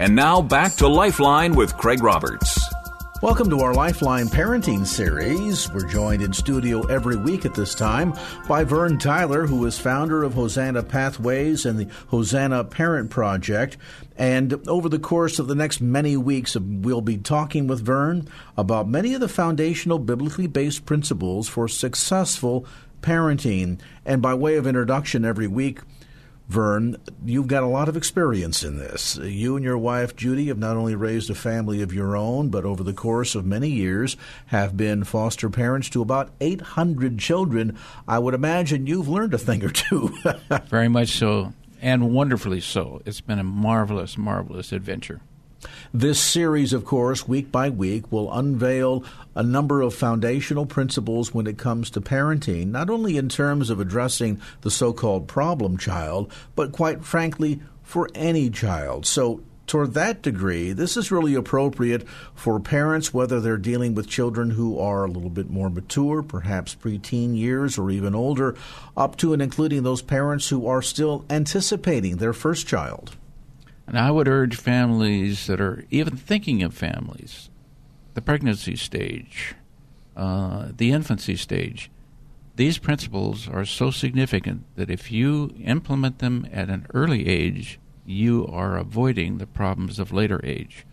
And now back to Lifeline with Craig Roberts. Welcome to our Lifeline Parenting Series. We're joined in studio every week at this time by Vern Tyler, who is founder of Hosanna Pathways and the Hosanna Parent Project. And over the course of the next many weeks, we'll be talking with Vern about many of the foundational biblically based principles for successful parenting. And by way of introduction, every week, Vern, you've got a lot of experience in this. You and your wife, Judy, have not only raised a family of your own, but over the course of many years have been foster parents to about 800 children. I would imagine you've learned a thing or two. Very much so, and wonderfully so. It's been a marvelous, marvelous adventure. This series, of course, week by week, will unveil a number of foundational principles when it comes to parenting, not only in terms of addressing the so called problem child, but quite frankly, for any child. So, toward that degree, this is really appropriate for parents, whether they're dealing with children who are a little bit more mature, perhaps preteen years or even older, up to and including those parents who are still anticipating their first child. And I would urge families that are even thinking of families, the pregnancy stage, uh, the infancy stage, these principles are so significant that if you implement them at an early age, you are avoiding the problems of later age.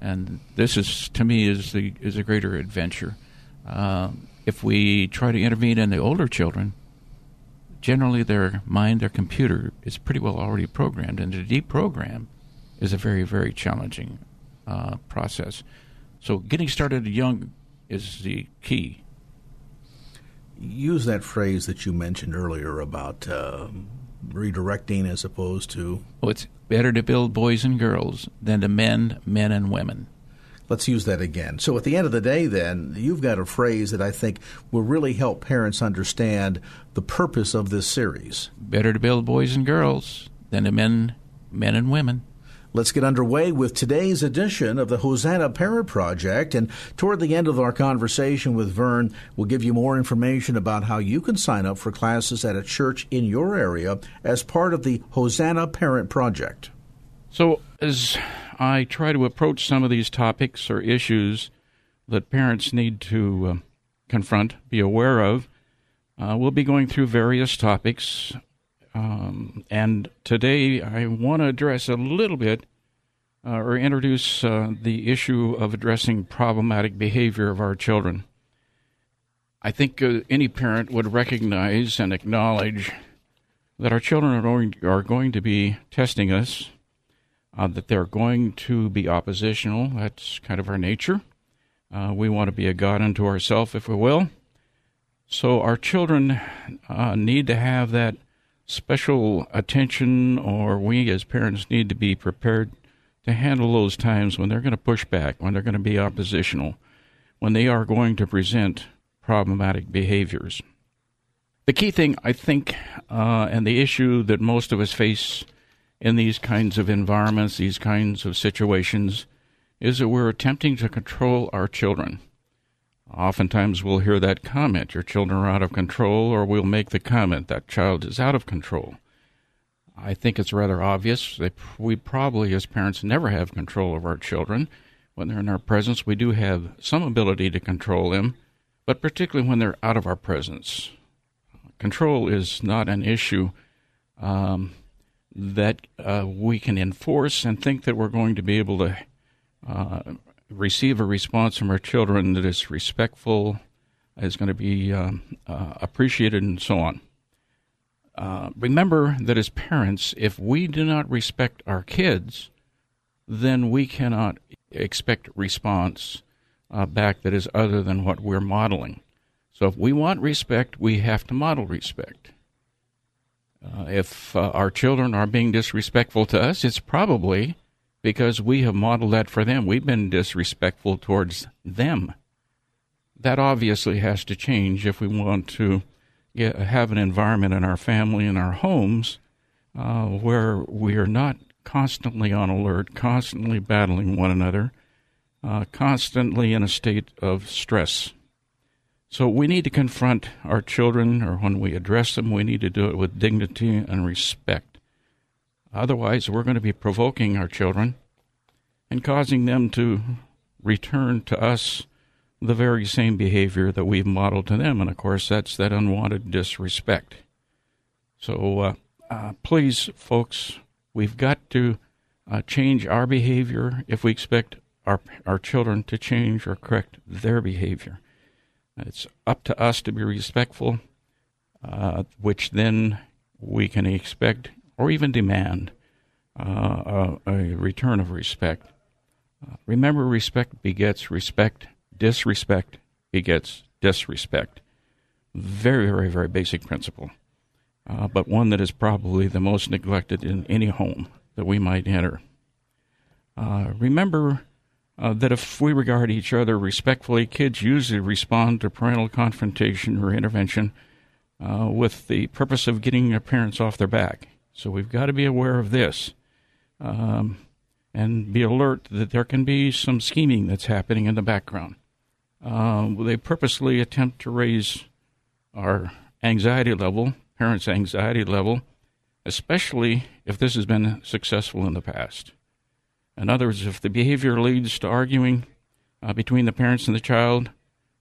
And this is, to me, is the is a greater adventure. Uh, if we try to intervene in the older children, generally their mind, their computer is pretty well already programmed, and to deprogram is a very, very challenging uh, process. So getting started young is the key. Use that phrase that you mentioned earlier about uh, redirecting as opposed to. Well, it's better to build boys and girls than to mend men and women. Let's use that again. So, at the end of the day, then, you've got a phrase that I think will really help parents understand the purpose of this series. Better to build boys and girls than to men, men and women. Let's get underway with today's edition of the Hosanna Parent Project. And toward the end of our conversation with Vern, we'll give you more information about how you can sign up for classes at a church in your area as part of the Hosanna Parent Project. So, as I try to approach some of these topics or issues that parents need to uh, confront, be aware of, uh, we'll be going through various topics um, and today I want to address a little bit uh, or introduce uh, the issue of addressing problematic behavior of our children. I think uh, any parent would recognize and acknowledge that our children are going, are going to be testing us, uh, that they're going to be oppositional. That's kind of our nature. Uh, we want to be a God unto ourselves, if we will. So our children uh, need to have that special attention, or we as parents need to be prepared to handle those times when they're going to push back, when they're going to be oppositional, when they are going to present problematic behaviors. The key thing, I think, uh, and the issue that most of us face in these kinds of environments, these kinds of situations, is that we're attempting to control our children. Oftentimes we'll hear that comment, your children are out of control, or we'll make the comment, that child is out of control. I think it's rather obvious that we probably, as parents, never have control of our children. When they're in our presence, we do have some ability to control them, but particularly when they're out of our presence. Control is not an issue um, that uh, we can enforce and think that we're going to be able to uh, receive a response from our children that is respectful, is going to be um, uh, appreciated, and so on. Uh, remember that as parents, if we do not respect our kids, then we cannot expect response uh, back that is other than what we're modeling. So if we want respect, we have to model respect. Uh, if uh, our children are being disrespectful to us, it's probably because we have modeled that for them. We've been disrespectful towards them. That obviously has to change if we want to get, have an environment in our family and our homes uh, where we are not constantly on alert, constantly battling one another, uh, constantly in a state of stress. So we need to confront our children, or when we address them, we need to do it with dignity and respect. Otherwise, we're going to be provoking our children and causing them to return to us the very same behavior that we've modeled to them. And of course, that's that unwanted disrespect. So uh, uh, please, folks, we've got to uh, change our behavior if we expect our, our children to change or correct their behavior. It's up to us to be respectful, uh, which then we can expect or even demand uh, a, a, return of respect. Uh, remember, respect begets respect, disrespect begets disrespect. Very, very, very basic principle, uh, but one that is probably the most neglected in any home that we might enter. Uh, remember, uh, that if we regard each other respectfully, kids usually respond to parental confrontation or intervention uh, with the purpose of getting their parents off their back. So we've got to be aware of this um, and be alert that there can be some scheming that's happening in the background. Uh, they purposely attempt to raise our anxiety level, parents' anxiety level, especially if this has been successful in the past. In other words, if the behavior leads to arguing uh, between the parents and the child,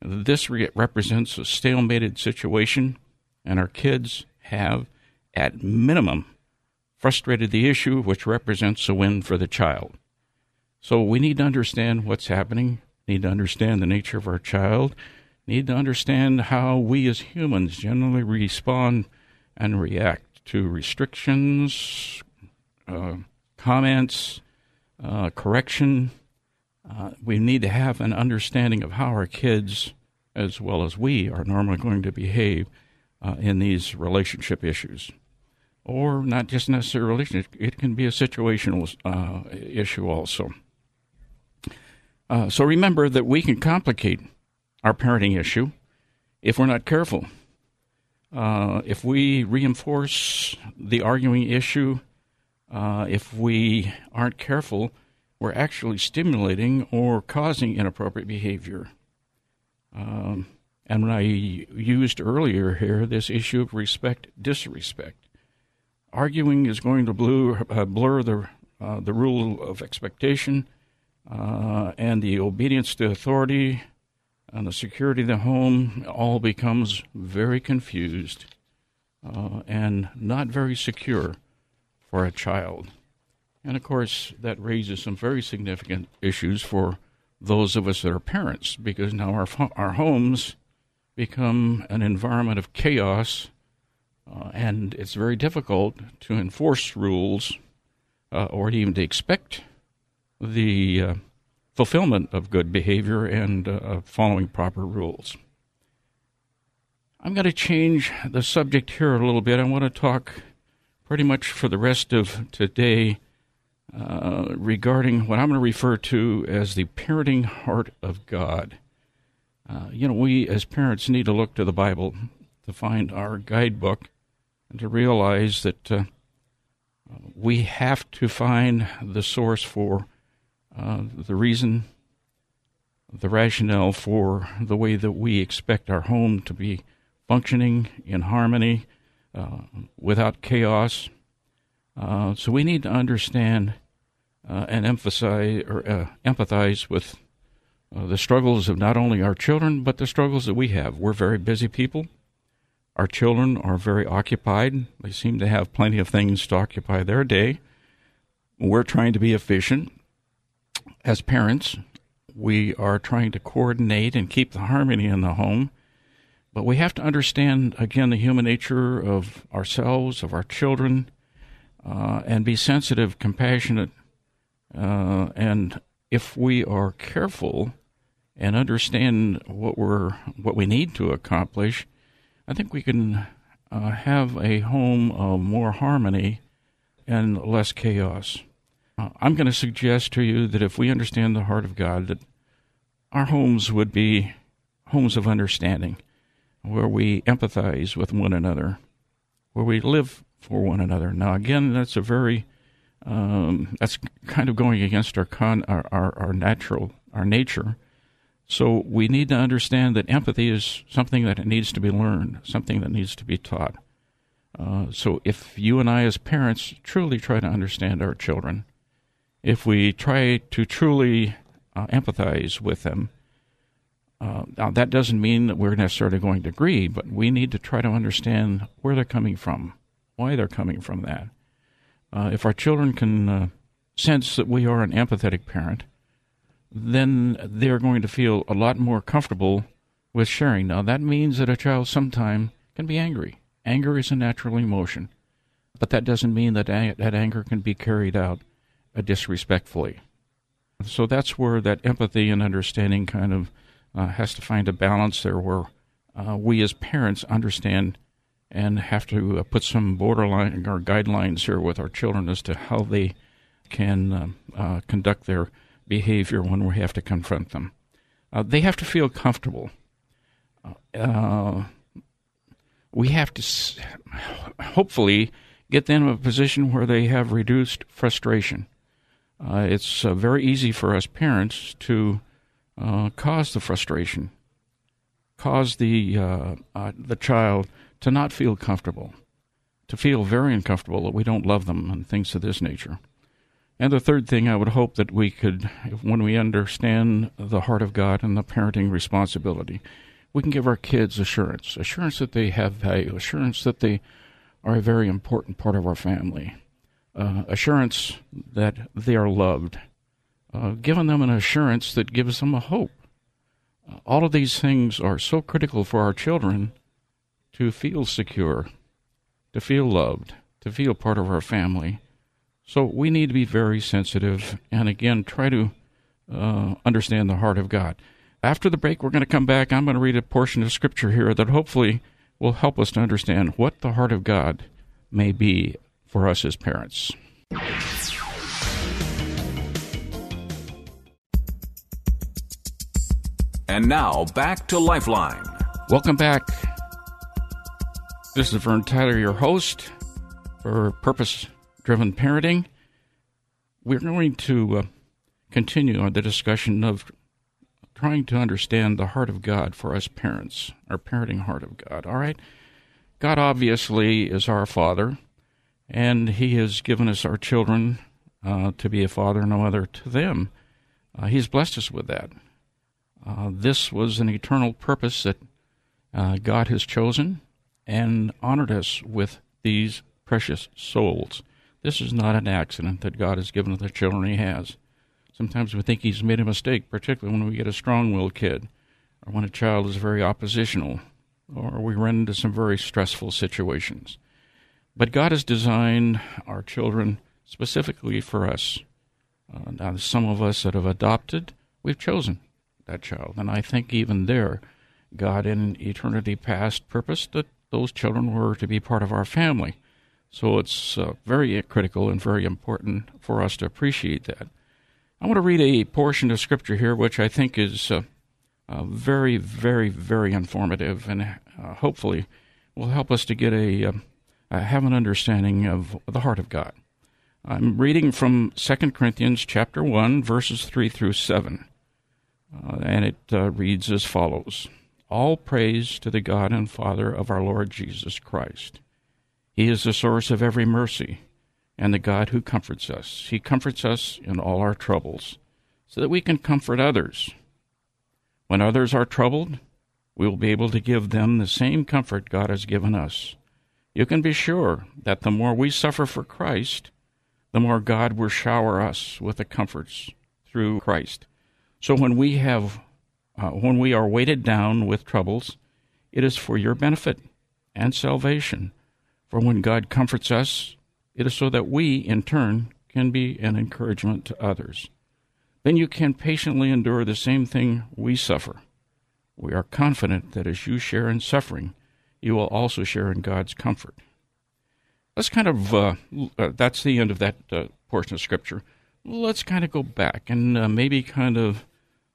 this re- represents a stalemated situation, and our kids have, at minimum, frustrated the issue, which represents a win for the child. So we need to understand what's happening, need to understand the nature of our child, need to understand how we as humans generally respond and react to restrictions, uh, comments, uh, correction. Uh, we need to have an understanding of how our kids, as well as we, are normally going to behave uh, in these relationship issues. Or not just necessarily relationship, it can be a situational uh, issue also. Uh, so remember that we can complicate our parenting issue if we're not careful. Uh, if we reinforce the arguing issue uh, if we aren't careful, we're actually stimulating or causing inappropriate behavior. Um, and when I used earlier here this issue of respect, disrespect, arguing is going to blur, uh, blur the uh, the rule of expectation uh, and the obedience to authority and the security of the home all becomes very confused uh, and not very secure for a child. And of course, that raises some very significant issues for those of us that are parents, because now our our homes become an environment of chaos, uh, and it's very difficult to enforce rules uh, or even to expect the uh, fulfillment of good behavior and uh, following proper rules. I'm going to change the subject here a little bit. I want to talk pretty much for the rest of today uh, regarding what I'm going to refer to as the parenting heart of God. Uh, you know, we as parents need to look to the Bible to find our guidebook and to realize that uh, we have to find the source for uh, the reason, the rationale for the way that we expect our home to be functioning in harmony without chaos. Uh, so we need to understand uh, and emphasize or uh, empathize with uh, the struggles of not only our children but the struggles that we have. We're very busy people. Our children are very occupied. They seem to have plenty of things to occupy their day. We're trying to be efficient. As parents, we are trying to coordinate and keep the harmony in the home but we have to understand, again, the human nature of ourselves, of our children, uh, and be sensitive, compassionate. Uh, and if we are careful and understand what we're what we need to accomplish, I think we can uh, have a home of more harmony and less chaos. Uh, I'm going to suggest to you that if we understand the heart of God, that our homes would be homes of understanding, where we empathize with one another, where we live for one another. Now, again, that's a very um, that's kind of going against our, con, our, our our natural our nature. So we need to understand that empathy is something that needs to be learned, something that needs to be taught. Uh, so if you and I, as parents, truly try to understand our children, if we try to truly uh, empathize with them, uh, now that doesn't mean that we're necessarily going to agree, but we need to try to understand where they're coming from, why they're coming from that. Uh, if our children can uh, sense that we are an empathetic parent, then they're going to feel a lot more comfortable with sharing. Now, that means that a child sometime can be angry. Anger is a natural emotion, but that doesn't mean that that anger can be carried out uh, disrespectfully. So that's where that empathy and understanding kind of uh, has to find a balance there, where uh, we as parents understand and have to uh, put some borderline or guidelines here with our children as to how they can um, uh, conduct their behavior when we have to confront them. Uh, they have to feel comfortable. Uh, we have to s- hopefully get them in a position where they have reduced frustration. Uh, it's uh, very easy for us parents to uh, cause the frustration, cause the uh, the child to not feel comfortable, to feel very uncomfortable that we don't love them and things of this nature. And the third thing I would hope that we could, when we understand the heart of God and the parenting responsibility, we can give our kids assurance assurance that they have value, assurance that they are a very important part of our family, uh, assurance that they are loved, uh, them an assurance that gives them a hope. Uh, all of these things are so critical for our children to feel secure, to feel loved, to feel part of our family so we need to be very sensitive and again try to uh, understand the heart of God. After the break, we're going to come back. I'm going to read a portion of scripture here that hopefully will help us to understand what the heart of God may be for us as parents. And now back to Lifeline. Welcome back. This is Vern Tyler, your host for Purpose driven parenting. We're going to uh, continue on the discussion of trying to understand the heart of God for us parents, our parenting heart of God. All right? God obviously is our Father, and He has given us our children uh, to be a father and a mother to them. Uh, he's blessed us with that. Uh, this was an eternal purpose that uh, God has chosen and honored us with these precious souls. This is not an accident that God has given to the children He has. Sometimes we think He's made a mistake, particularly when we get a strong willed kid, or when a child is very oppositional, or we run into some very stressful situations. But God has designed our children specifically for us. Uh, now, some of us that have adopted, we've chosen that child. And I think even there, God in eternity past purposed that those children were to be part of our family. So it's uh, very critical and very important for us to appreciate that. I want to read a portion of scripture here, which I think is uh, uh, very, very, very informative, and uh, hopefully will help us to get a um, have an understanding of the heart of God. I'm reading from 2 Corinthians chapter 1, verses 3 through 7. Uh, and it uh, reads as follows All praise to the God and Father of our Lord Jesus Christ he is the source of every mercy and the God who comforts us. He comforts us in all our troubles so that we can comfort others. When others are troubled, we will be able to give them the same comfort God has given us. You can be sure that the more we suffer for Christ, the more God will shower us with the comforts through Christ. So when we have uh, when we are weighted down with troubles, it is for your benefit and salvation for when God comforts us, it is so that we, in turn, can be an encouragement to others. Then you can patiently endure the same thing we suffer. We are confident that as you share in suffering, you will also share in God's comfort. Let's kind of, uh, uh, that's the end of that uh, portion of Scripture. Let's kind of go back and uh, maybe kind of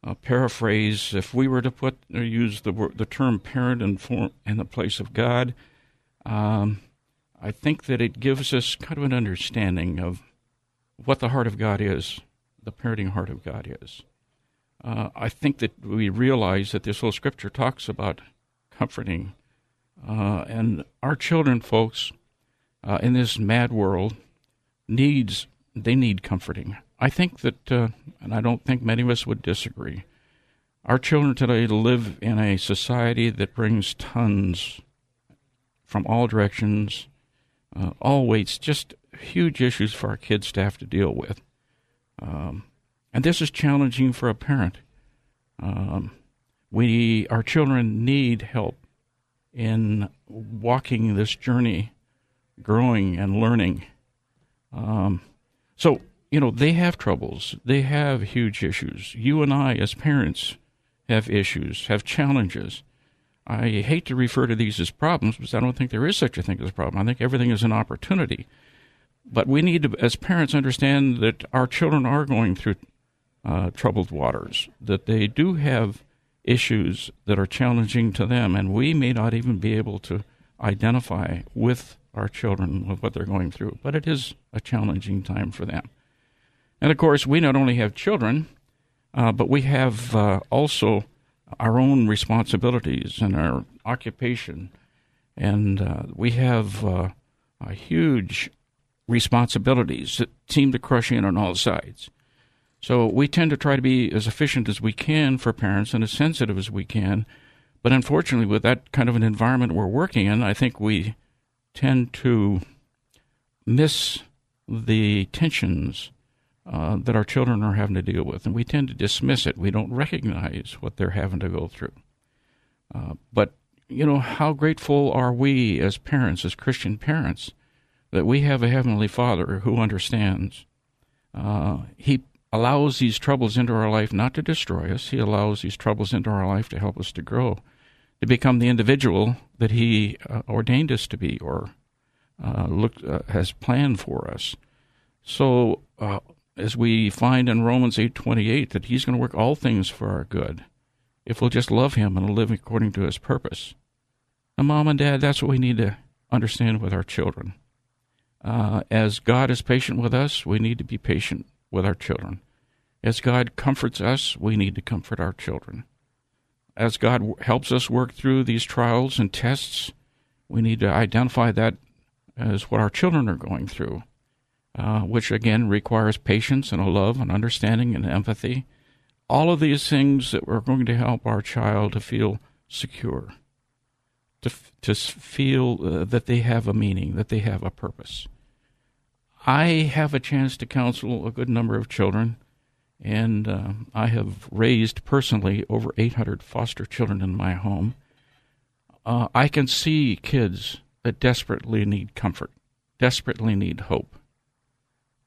uh, paraphrase if we were to put or use the, the term parent in, form, in the place of God. Um, I think that it gives us kind of an understanding of what the heart of God is, the parenting heart of God is. Uh, I think that we realize that this whole scripture talks about comforting. Uh, and our children, folks, uh, in this mad world, needs they need comforting. I think that, uh, and I don't think many of us would disagree. Our children today live in a society that brings tons from all directions, uh, all weights, just huge issues for our kids to have to deal with. Um, and this is challenging for a parent. Um, we, our children need help in walking this journey, growing and learning. Um, so, you know, they have troubles. They have huge issues. You and I, as parents, have issues, have challenges. I hate to refer to these as problems because I don't think there is such a thing as a problem. I think everything is an opportunity. But we need to, as parents, understand that our children are going through uh, troubled waters, that they do have issues that are challenging to them, and we may not even be able to identify with our children with what they're going through. But it is a challenging time for them. And of course, we not only have children, uh, but we have uh, also our own responsibilities and our occupation. And uh, we have uh, a huge responsibilities that seem to crush in on all sides. So we tend to try to be as efficient as we can for parents and as sensitive as we can. But unfortunately, with that kind of an environment we're working in, I think we tend to miss the tensions uh, that our children are having to deal with, and we tend to dismiss it. We don't recognize what they're having to go through. Uh, but, you know, how grateful are we as parents, as Christian parents, that we have a Heavenly Father who understands. Uh, he allows these troubles into our life not to destroy us, He allows these troubles into our life to help us to grow, to become the individual that He uh, ordained us to be or uh, looked, has planned for us. So, as we find in Romans 8:28 that he's going to work all things for our good if we'll just love him and live according to his purpose. And mom and dad, that's what we need to understand with our children. Uh, as God is patient with us, we need to be patient with our children. As God comforts us, we need to comfort our children. As God helps us work through these trials and tests, we need to identify that as what our children are going through uh, which again requires patience and a love and understanding and empathy. All of these things that are going to help our child to feel secure, to, to feel uh, that they have a meaning, that they have a purpose. I have a chance to counsel a good number of children, and uh, I have raised personally over 800 foster children in my home. Uh, I can see kids that desperately need comfort, desperately need hope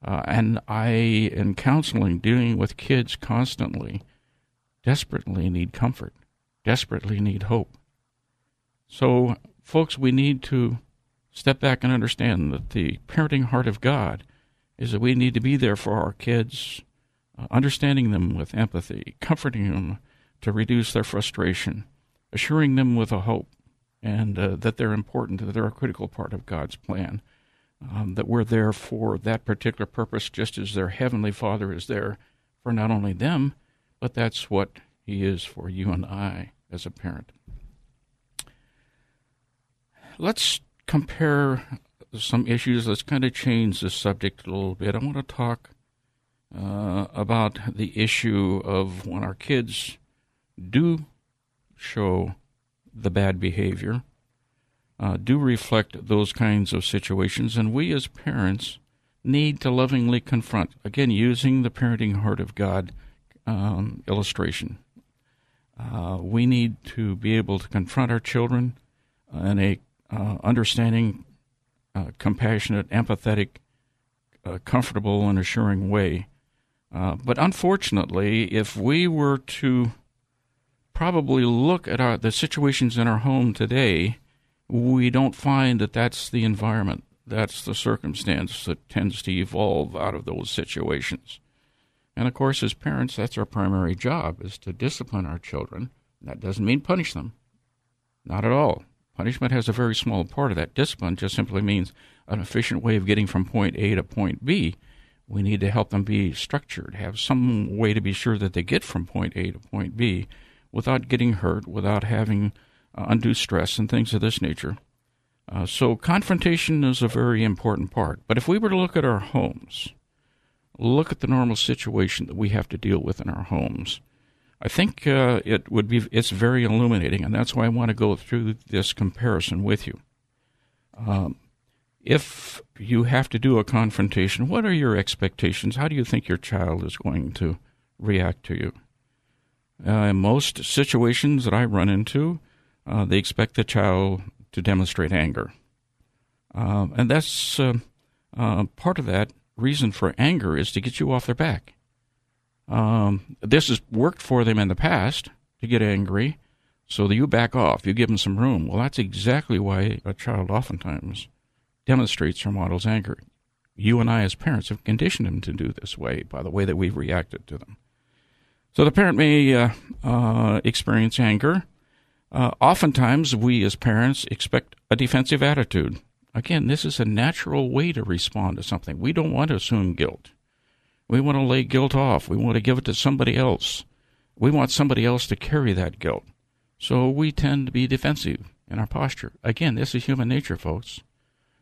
uh, and I, in counseling, dealing with kids constantly, desperately need comfort, desperately need hope. So, folks, we need to step back and understand that the parenting heart of God is that we need to be there for our kids, uh, understanding them with empathy, comforting them to reduce their frustration, assuring them with a hope, and uh, that they're important, that they're a critical part of God's plan um, that we're there for that particular purpose, just as their Heavenly Father is there for not only them, but that's what He is for you and I as a parent. Let's compare some issues. Let's kind of change the subject a little bit. I want to talk uh, about the issue of when our kids do show the bad behavior uh, do reflect those kinds of situations, and we as parents need to lovingly confront. Again, using the parenting heart of God um, illustration. Uh, we need to be able to confront our children in a uh, understanding, uh, compassionate, empathetic, uh, comfortable, and assuring way. Uh, but unfortunately, if we were to probably look at our, the situations in our home today we don't find that that's the environment, that's the circumstance that tends to evolve out of those situations. And of course, as parents, that's our primary job is to discipline our children. That doesn't mean punish them. Not at all. Punishment has a very small part of that. Discipline just simply means an efficient way of getting from point A to point B. We need to help them be structured, have some way to be sure that they get from point A to point B without getting hurt, without having uh, undue stress, and things of this nature. Uh, so, confrontation is a very important part. But if we were to look at our homes, look at the normal situation that we have to deal with in our homes, I think uh, it would be it's very illuminating, and that's why I want to go through this comparison with you. Um, if you have to do a confrontation, what are your expectations? How do you think your child is going to react to you? Uh, in most situations that I run into, uh, they expect the child to demonstrate anger. Uh, and that's uh, uh, part of that reason for anger is to get you off their back. Um, this has worked for them in the past to get angry, so that you back off, you give them some room. Well, that's exactly why a child oftentimes demonstrates or models anger. You and I, as parents, have conditioned them to do this way by the way that we've reacted to them. So the parent may uh, uh, experience anger. Uh, oftentimes, we as parents expect a defensive attitude. Again, this is a natural way to respond to something. We don't want to assume guilt. We want to lay guilt off. We want to give it to somebody else. We want somebody else to carry that guilt. So we tend to be defensive in our posture. Again, this is human nature, folks.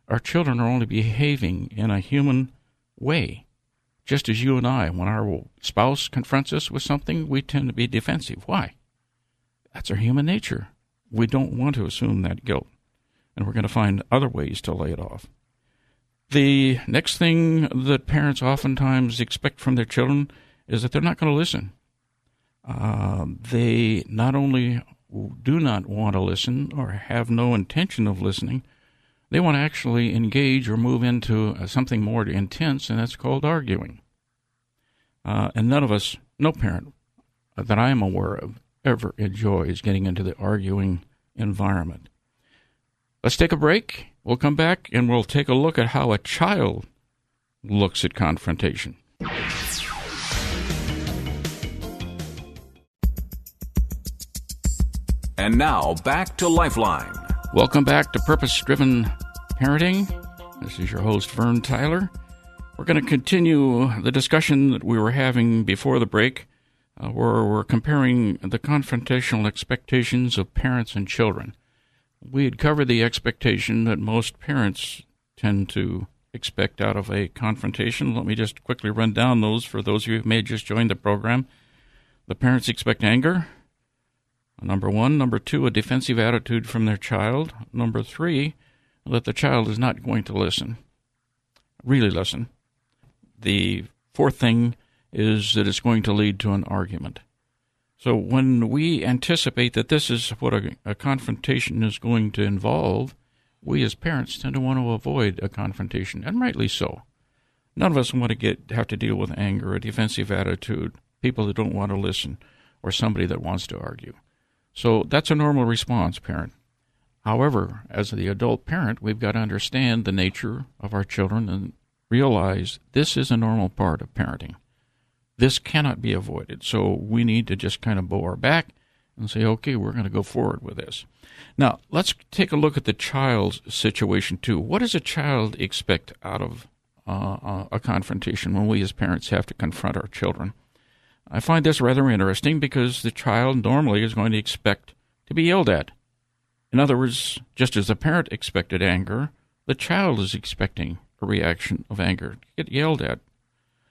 Our children are only behaving in a human way. Just as you and I, when our spouse confronts us with something, we tend to be defensive. Why? That's our human nature. We don't want to assume that guilt, and we're going to find other ways to lay it off. The next thing that parents oftentimes expect from their children is that they're not going to listen. Uh, they not only do not want to listen or have no intention of listening, they want to actually engage or move into uh, something more intense, and that's called arguing. Uh, and none of us, no parent that I am aware of, ever enjoys getting into the arguing environment. Let's take a break. We'll come back and we'll take a look at how a child looks at confrontation. And now back to Lifeline. Welcome back to Purpose Driven Parenting. This is your host, Vern Tyler. We're going to continue the discussion that we were having before the break, uh, we're comparing the confrontational expectations of parents and children. We had covered the expectation that most parents tend to expect out of a confrontation. Let me just quickly run down those for those of you who may have just joined the program. The parents expect anger, Number one. Number two, a defensive attitude from their child. Number three, that the child is not going to listen, really listen. The fourth thing is that it's going to lead to an argument. So when we anticipate that this is what a, a, confrontation is going to involve, we as parents tend to want to avoid a confrontation, and rightly so. None of us want to get have to deal with anger, a defensive attitude, people that don't want to listen, or somebody that wants to argue. So that's a normal response, parent. However, as the adult parent, we've got to understand the nature of our children and realize this is a normal part of parenting. This cannot be avoided. So we need to just kind of bow our back and say, okay, we're going to go forward with this. Now, let's take a look at the child's situation too. What does a child expect out of uh, a confrontation when we as parents have to confront our children? I find this rather interesting because the child normally is going to expect to be yelled at. In other words, just as the parent expected anger, the child is expecting a reaction of anger to get yelled at.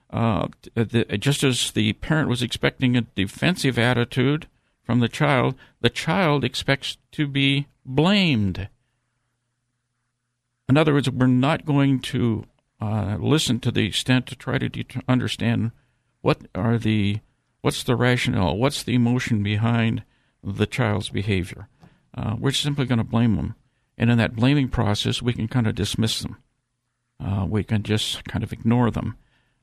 Uh, the, just as the parent was expecting a defensive attitude from the child, the child expects to be blamed. In other words, we're not going to uh, listen to the extent to try to de- understand what are the What's the rationale? What's the emotion behind the child's behavior? Uh, we're simply going to blame them. And in that blaming process, we can kind of dismiss them. Uh, we can just kind of ignore them.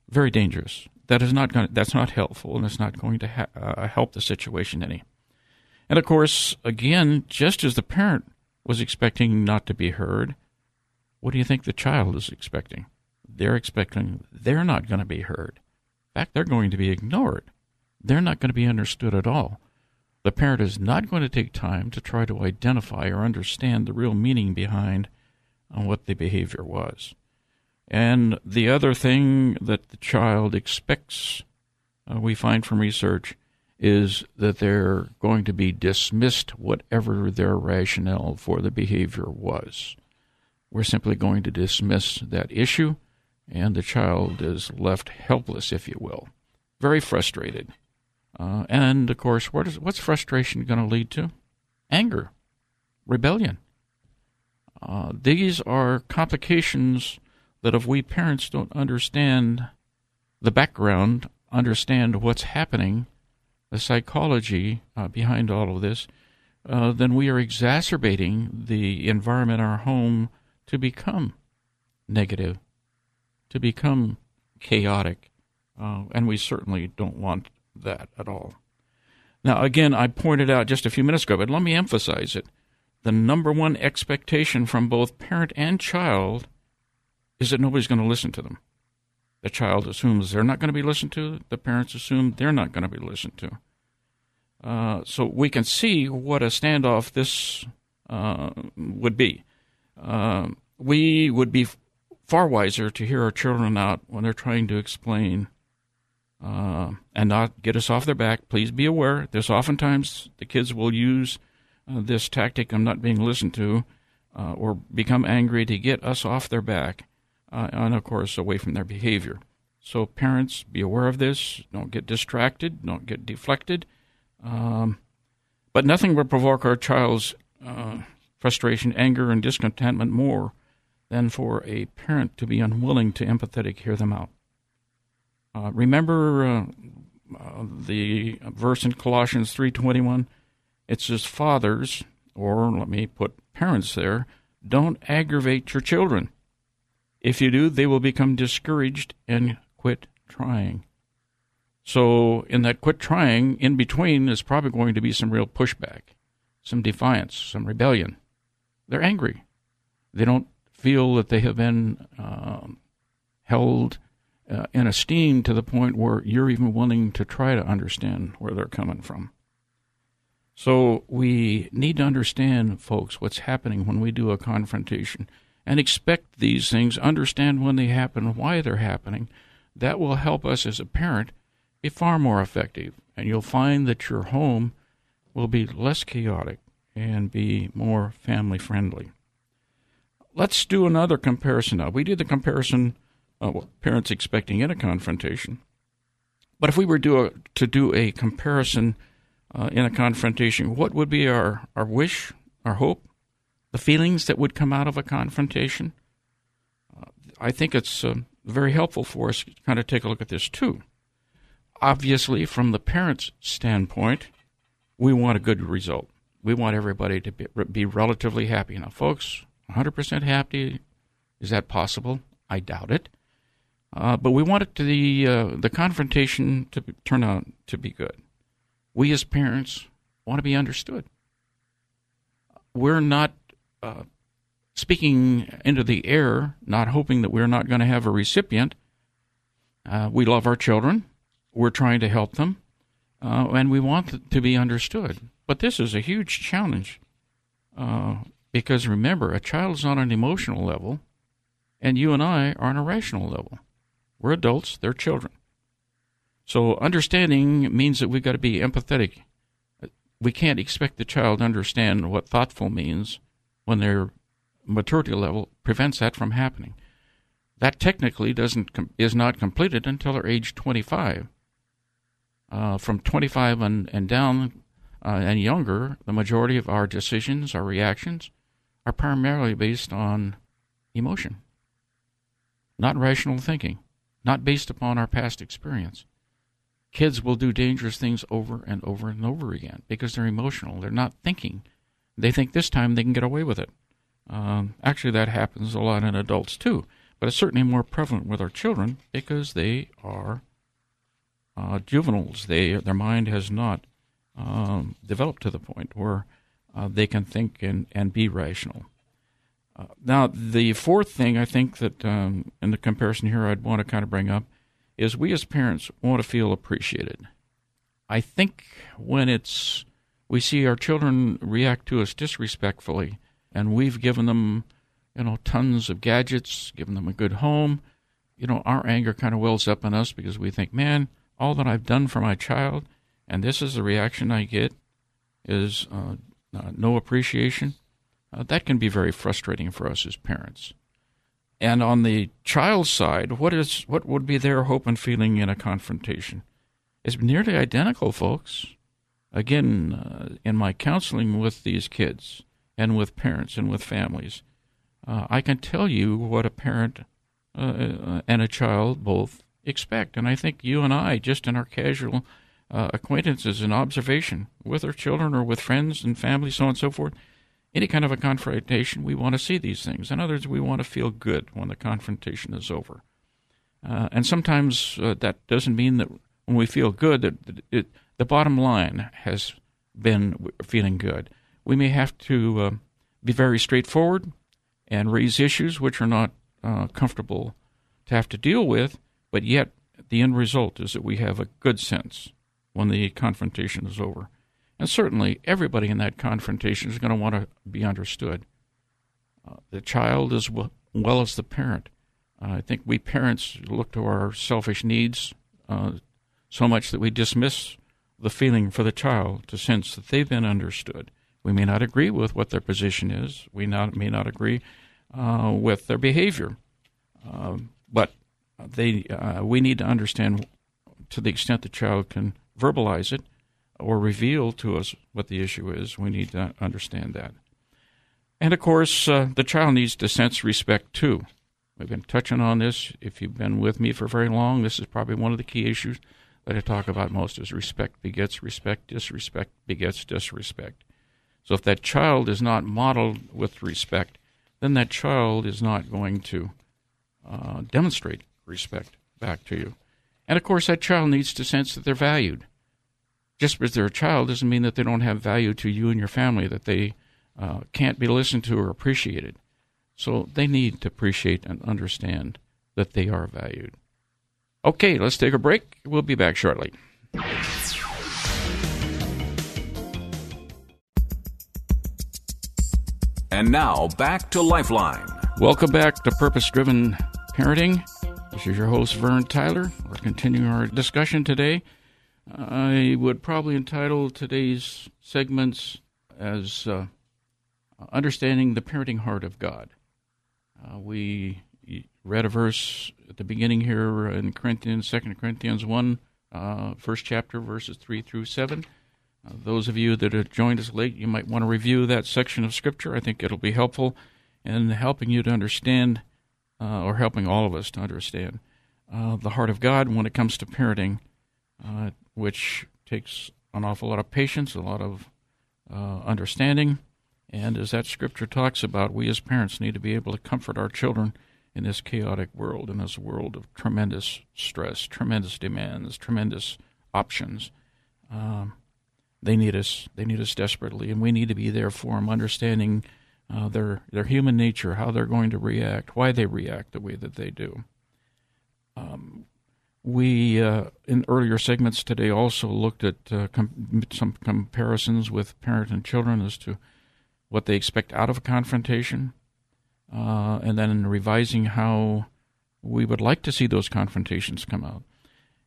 Very dangerous. That is not going. That's not helpful, and it's not going to ha- uh, help the situation any. And of course, again, just as the parent was expecting not to be heard. What do you think the child is expecting? They're expecting they're not going to be heard. In fact, they're going to be ignored. They're not going to be understood at all. The parent is not going to take time to try to identify or understand the real meaning behind uh, what the behavior was. And the other thing that the child expects, uh, we find from research, is that they're going to be dismissed whatever their rationale for the behavior was. We're simply going to dismiss that issue, and the child is left helpless, if you will, very frustrated. Uh, and of course, what is, what's frustration going to lead to? Anger, rebellion. Uh, these are complications that if we parents don't understand the background, understand what's happening, the psychology uh, behind all of this, uh, then we are exacerbating the environment our home to become negative, to become chaotic, uh, and we certainly don't want that at all. Now, again, I pointed out just a few minutes ago, but let me emphasize it. The number one expectation from both parent and child is that nobody's going to listen to them. The child assumes they're not going to be listened to. The parents assume they're not going to be listened to. Uh, so we can see what a standoff this uh, would be. Uh, we would be far wiser to hear our children out when they're trying to explain uh, and not get us off their back. Please be aware, there's oftentimes the kids will use uh, this tactic of not being listened to uh, or become angry to get us off their back uh, and, of course, away from their behavior. So, parents, be aware of this. Don't get distracted. Don't get deflected. Um, but nothing will provoke our child's uh, frustration, anger, and discontentment more than for a parent to be unwilling to empathetic hear them out. Uh, remember uh, uh the verse in Colossians 3:21. It says, "Fathers, or let me put parents there, don't aggravate your children. If you do, they will become discouraged and quit trying. So, in that quit trying, in between, is probably going to be some real pushback, some defiance, some rebellion. They're angry. They don't feel that they have been um, held uh, in esteem to the point where you're even willing to try to understand where they're coming from. So, we need to understand, folks, what's happening when we do a confrontation and expect these things, understand when they happen, why they're happening. That will help us as a parent be far more effective. And you'll find that your home will be less chaotic and be more family friendly. Let's do another comparison now. We did the comparison parents expecting in a confrontation. But if we were do a, to do a comparison uh, in a confrontation, what would be our, our wish, our hope, the feelings that would come out of a confrontation. Uh, I think it's uh, very helpful for us to kind of take a look at this too. Obviously, from the parent's standpoint, we want a good result. We want everybody to be, be relatively happy. Now, folks, 100% happy, is that possible? I doubt it. Uh, but we want it to the uh, the confrontation to turn out to be good. We as parents want to be understood. We're not speaking into the air, not hoping that we're not going to have a recipient. Uh, we love our children. We're trying to help them, uh, and we want to be understood. But this is a huge challenge uh, because remember, a child is on an emotional level, and you and I are on a rational level. We're adults; they're children. So understanding means that we've got to be empathetic. We can't expect the child to understand what thoughtful means when their maturity level prevents that from happening. That technically doesn't is not completed until they're age 25. Uh, from 25 and, and down uh, and younger, the majority of our decisions, our reactions, are primarily based on emotion, not rational thinking, not based upon our past experience. Kids will do dangerous things over and over and over again because they're emotional. They're not thinking they think this time they can get away with it. Um, actually, that happens a lot in adults too, but it's certainly more prevalent with our children because they are uh, juveniles. They their mind has not um, developed to the point where uh, they can think and, and be rational. Uh, now, the fourth thing I think that um, in the comparison here I'd want to kind of bring up is we as parents want to feel appreciated. I think when it's we see our children react to us disrespectfully, and we've given them, you know, tons of gadgets, given them a good home, you know, our anger kind of wells up in us because we think, man, all that I've done for my child, and this is the reaction I get, is uh, uh, no appreciation. Uh, that can be very frustrating for us as parents. And on the child's side, what is what would be their hope and feeling in a confrontation? It's nearly identical, folks. Again, uh, in my counseling with these kids and with parents and with families, uh, I can tell you what a parent uh, uh and a child both expect. And I think you and I, just in our casual uh, acquaintances and observation with our children or with friends and family, so on and so forth, any kind of a confrontation, we want to see these things. In other words, we want to feel good when the confrontation is over. Uh, and sometimes that doesn't mean that when we feel good, that it, it, the bottom line has been feeling good. We may have to uh, be very straightforward and raise issues which are not uh, comfortable to have to deal with, but yet the end result is that we have a good sense when the confrontation is over. And certainly, everybody in that confrontation is going to want to be understood. Uh, the child as well, well as the parent. I think we parents look to our selfish needs uh, so much that we dismiss the feeling for the child to sense that they've been understood. We may not agree with what their position is. We not, may not agree uh, with their behavior, um, but they uh, we need to understand to the extent the child can verbalize it or reveal to us what the issue is. We need to understand that. And of course, uh, the child needs to sense respect too. We've been touching on this. If you've been with me for very long, this is probably one of the key issues that I talk about most is respect begets respect, disrespect begets disrespect. So if that child is not modeled with respect, then that child is not going to uh, demonstrate respect back to you. And of course, that child needs to sense that they're valued just because they're a child doesn't mean that they don't have value to you and your family, that they uh, can't be listened to or appreciated. So they need to appreciate and understand that they are valued. Okay, let's take a break. We'll be back shortly. And now back to Lifeline. Welcome back to Purpose Driven Parenting. This is your host, Vern Tyler. We're continuing our discussion today I would probably entitle today's segments as uh, Understanding the Parenting Heart of God. Uh, we read a verse at the beginning here in Corinthians, Second Corinthians 1, uh, first chapter, verses 3 through 7. Uh, those of you that have joined us late, you might want to review that section of Scripture. I think it'll be helpful in helping you to understand, uh, or helping all of us to understand, uh, the heart of God when it comes to parenting uh, which takes an awful lot of patience, a lot of uh, understanding. And as that scripture talks about, we as parents need to be able to comfort our children in this chaotic world, in this world of tremendous stress, tremendous demands, tremendous options. Um, they need us. They need us desperately, and we need to be there for them, understanding uh, their their human nature, how they're going to react, why they react the way that they do. Um, we, uh, in earlier segments today, also looked at uh, com- some comparisons with parent and children as to what they expect out of a confrontation, uh, and then revising how we would like to see those confrontations come out.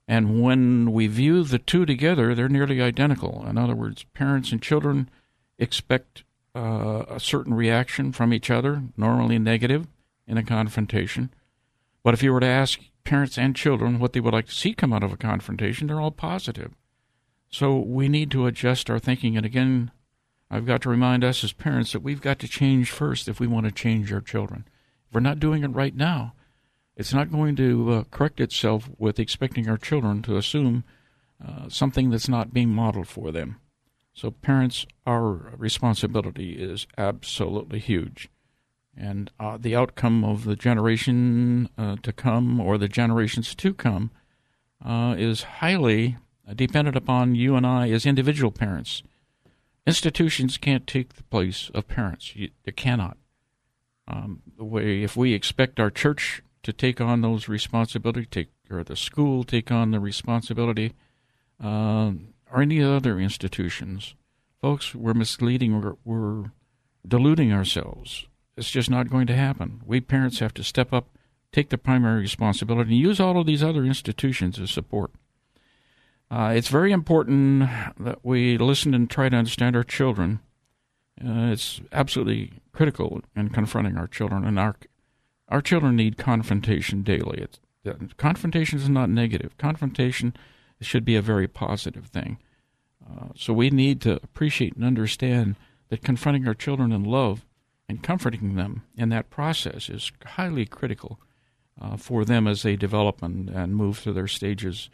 And when we view the two together, they're nearly identical. In other words, parents and children expect uh, a certain reaction from each other, normally negative, in a confrontation. But if you were to ask parents and children what they would like to see come out of a confrontation, they're all positive. So we need to adjust our thinking. And again, I've got to remind us as parents that we've got to change first if we want to change our children. If we're not doing it right now, it's not going to uh, correct itself with expecting our children to assume uh, something that's not being modeled for them. So, parents, our responsibility is absolutely huge and uh, the outcome of the generation uh, to come or the generations to come uh, is highly dependent upon you and I as individual parents Institutions can't take the place of parents. You, they cannot. Um, the way if we expect our church to take on those responsibilities, take or the school take on the responsibility, uh, or any other institutions, folks, we're misleading. We're, we're deluding ourselves. It's just not going to happen. We parents have to step up, take the primary responsibility, and use all of these other institutions as support. Uh, it's very important that we listen and try to understand our children. Uh, it's absolutely critical in confronting our children, and our our children need confrontation daily. It's, confrontation is not negative. Confrontation should be a very positive thing. Uh, so we need to appreciate and understand that confronting our children in love and comforting them in that process is highly critical uh, for them as they develop and, and move through their stages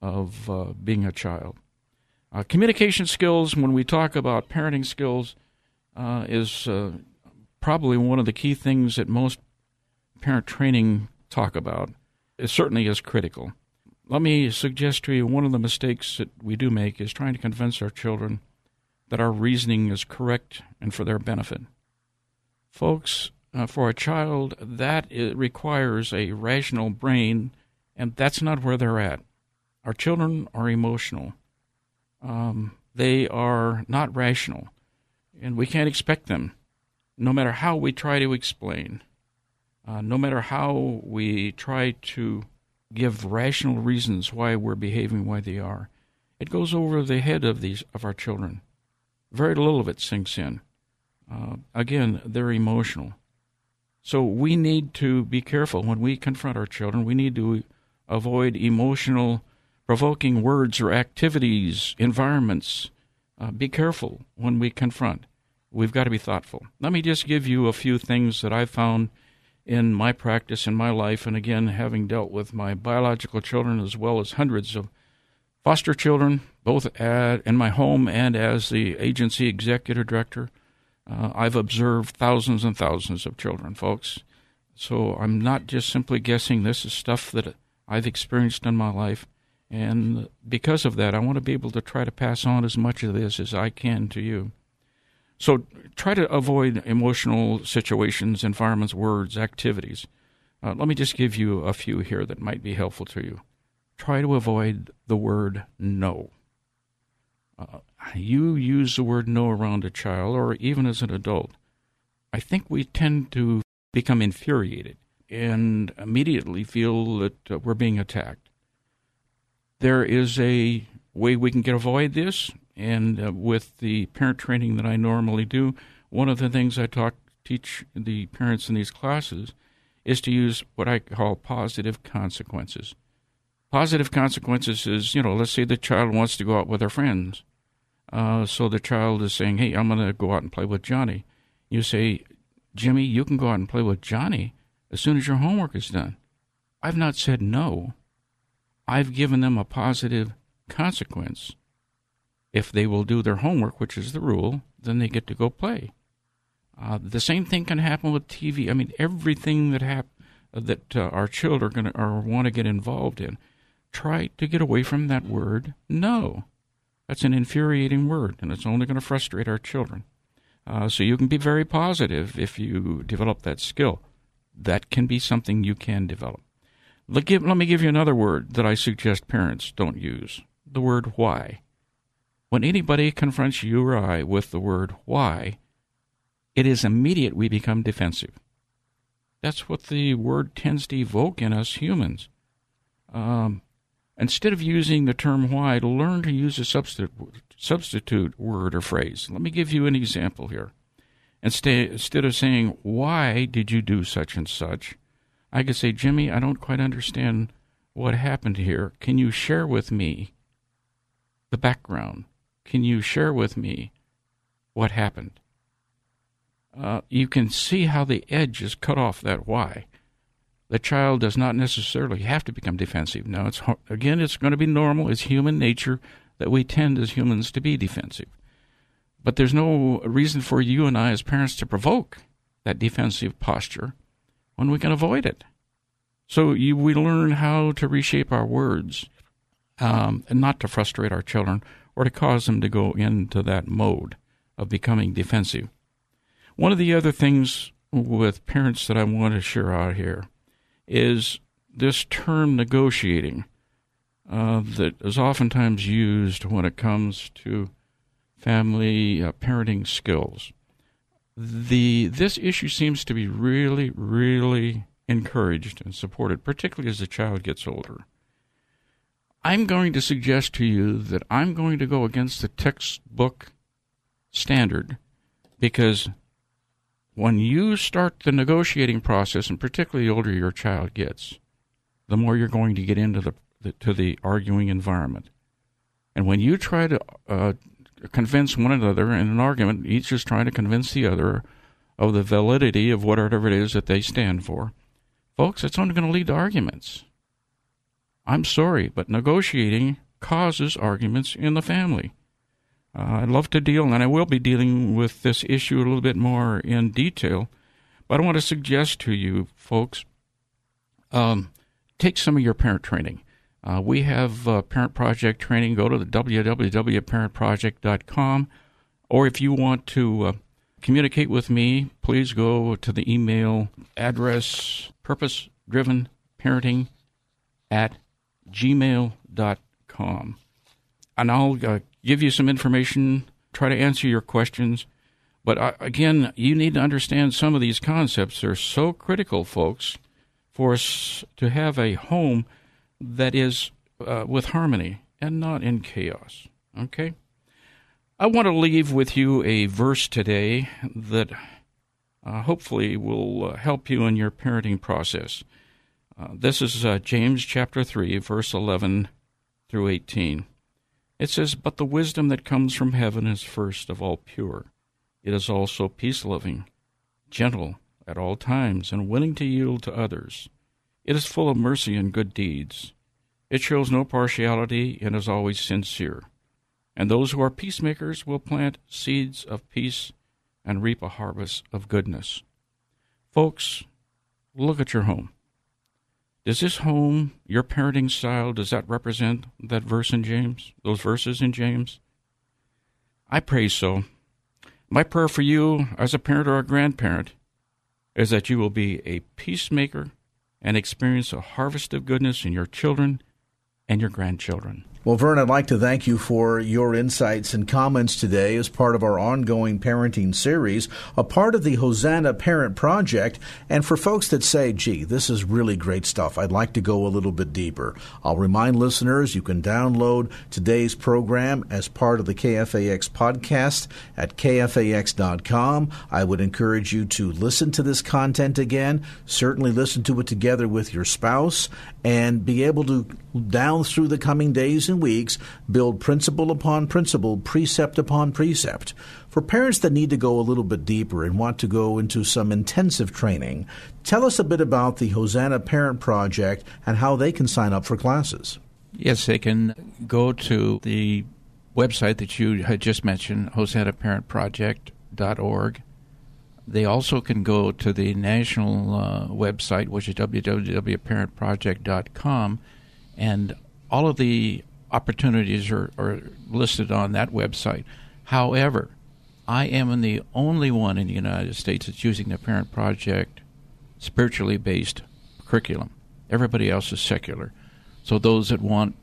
of uh, being a child. Uh, communication skills, when we talk about parenting skills, uh, is uh, probably one of the key things that most parent training talk about. It certainly is critical. Let me suggest to you one of the mistakes that we do make is trying to convince our children that our reasoning is correct and for their benefit. Folks, uh, for a child, that requires a rational brain, and that's not where they're at. Our children are emotional. Um, they are not rational, and we can't expect them, no matter how we try to explain, uh, no matter how we try to give rational reasons why we're behaving why they are. It goes over the head of these of our children. Very little of it sinks in. Uh, again, they're emotional. So we need to be careful when we confront our children. We need to avoid emotional provoking words or activities, environments. Uh, be careful when we confront. We've got to be thoughtful. Let me just give you a few things that I've found in my practice, in my life, and again, having dealt with my biological children as well as hundreds of foster children, both at, in my home and as the agency executive director. Uh, I've observed thousands and thousands of children, folks. So I'm not just simply guessing. This is stuff that I've experienced in my life. And because of that, I want to be able to try to pass on as much of this as I can to you. So try to avoid emotional situations, environments, words, activities. Uh, let me just give you a few here that might be helpful to you. Try to avoid the word no. Uh, you use the word no around a child or even as an adult. I think we tend to become infuriated and immediately feel that uh, we're being attacked there is a way we can get avoid this, and uh, with the parent training that I normally do, one of the things I talk teach the parents in these classes is to use what I call positive consequences. Positive consequences is, you know, let's say the child wants to go out with their friends. Uh, so the child is saying, hey, I'm going to go out and play with Johnny. You say, Jimmy, you can go out and play with Johnny as soon as your homework is done. I've not said no. I've given them a positive consequence. If they will do their homework, which is the rule, then they get to go play. Uh, the same thing can happen with TV. I mean, everything that hap- that uh, our children are going or want to get involved in, try to get away from that word no. That's an infuriating word, and it's only going to frustrate our children. Uh, so you can be very positive if you develop that skill. That can be something you can develop. Let, give, let me give you another word that I suggest parents don't use the word why. When anybody confronts you or I with the word why, it is immediate we become defensive. That's what the word tends to evoke in us humans. Um, instead of using the term why, learn to use a substitute, substitute word or phrase. Let me give you an example here. Instead, instead of saying, Why did you do such and such? I could say, Jimmy, I don't quite understand what happened here. Can you share with me the background? Can you share with me what happened? Uh, you can see how the edge is cut off that why. The child does not necessarily have to become defensive. Now, it's again, it's going to be normal. It's human nature that we tend as humans to be defensive. But there's no reason for you and I as parents to provoke that defensive posture when we can avoid it. So you, we learn how to reshape our words um, and not to frustrate our children or to cause them to go into that mode. of becoming defensive. One of the other things with parents that I want to share out here is this term negotiating uh, that is oftentimes used when it comes to family uh, parenting skills. The this issue seems to be really, really encouraged and supported, particularly as the child gets older. I'm going to suggest to you that I'm going to go against the textbook standard because when you start the negotiating process, and particularly the older your child gets, the more you're going to get into the, the to the arguing environment. And when you try to uh, convince one another in an argument, each is trying to convince the other of the validity of whatever it is that they stand for, folks, it's only going to lead to arguments. I'm sorry, but negotiating causes arguments in the family. Uh, I'd love to deal, and I will be dealing with this issue a little bit more in detail, but I want to suggest to you, folks, um, take some of your parent training. Uh, we have uh, Parent Project training. Go to the www.parentproject.com, or if you want to uh, communicate with me, please go to the email address purpose driven parenting at gmail.com. And I'll uh, give you some information, try to answer your questions. But uh, again, you need to understand some of these concepts. They're so critical, folks, for us to have a home that is uh, with harmony and not in chaos. Okay? I want to leave with you a verse today that uh, hopefully will uh, help you in your parenting process. Uh, this is uh, James chapter 3, verse 11 through 18. It says, But the wisdom that comes from heaven is first of all pure. It is also peace loving, gentle at all times, and willing to yield to others. It is full of mercy and good deeds. It shows no partiality and is always sincere. And those who are peacemakers will plant seeds of peace and reap a harvest of goodness. Folks, look at your home. Does this home, your parenting style, does that represent that verse in James, those verses in James? I pray so. My prayer for you as a parent or a grandparent is that you will be a peacemaker and experience a harvest of goodness in your children and your grandchildren. Well, Vern, I'd like to thank you for your insights and comments today as part of our ongoing parenting series, a part of the Hosanna Parent Project. And for folks that say, gee, this is really great stuff, I'd like to go a little bit deeper. I'll remind listeners you can download today's program as part of the KFAX podcast at kfax.com. I would encourage you to listen to this content again, certainly listen to it together with your spouse, and be able to, down through the coming days and weeks, build principle upon principle, precept upon precept. For parents that need to go a little bit deeper and want to go into some intensive training, tell us a bit about the Hosanna Parent Project and how they can sign up for classes. Yes, they can go to the website that you had just mentioned, hosannaparentproject.org. They also can go to the national uh, website, which is www.parentproject.com, and all of the opportunities are, are listed on that website. However, I am the only one in the United States that's using the Parent Project spiritually based curriculum. Everybody else is secular. So those that want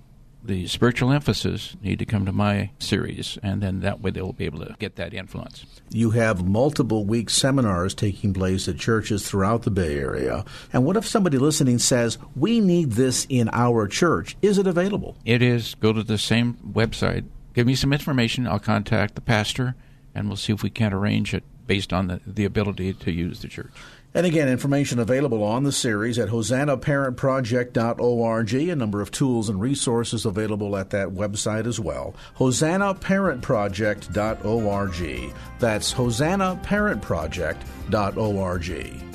the spiritual emphasis need to come to my series, and then that way they'll be able to get that influence. You have multiple week seminars taking place at churches throughout the Bay Area. And what if somebody listening says, We need this in our church? Is it available? It is. Go to the same website. Give me some information. I'll contact the pastor, and we'll see if we can't arrange it based on the, the ability to use the church. And again, information available on the series at hosannaparentproject.org. A number of tools and resources available at that website as well. hosannaparentproject.org. That's hosannaparentproject.org.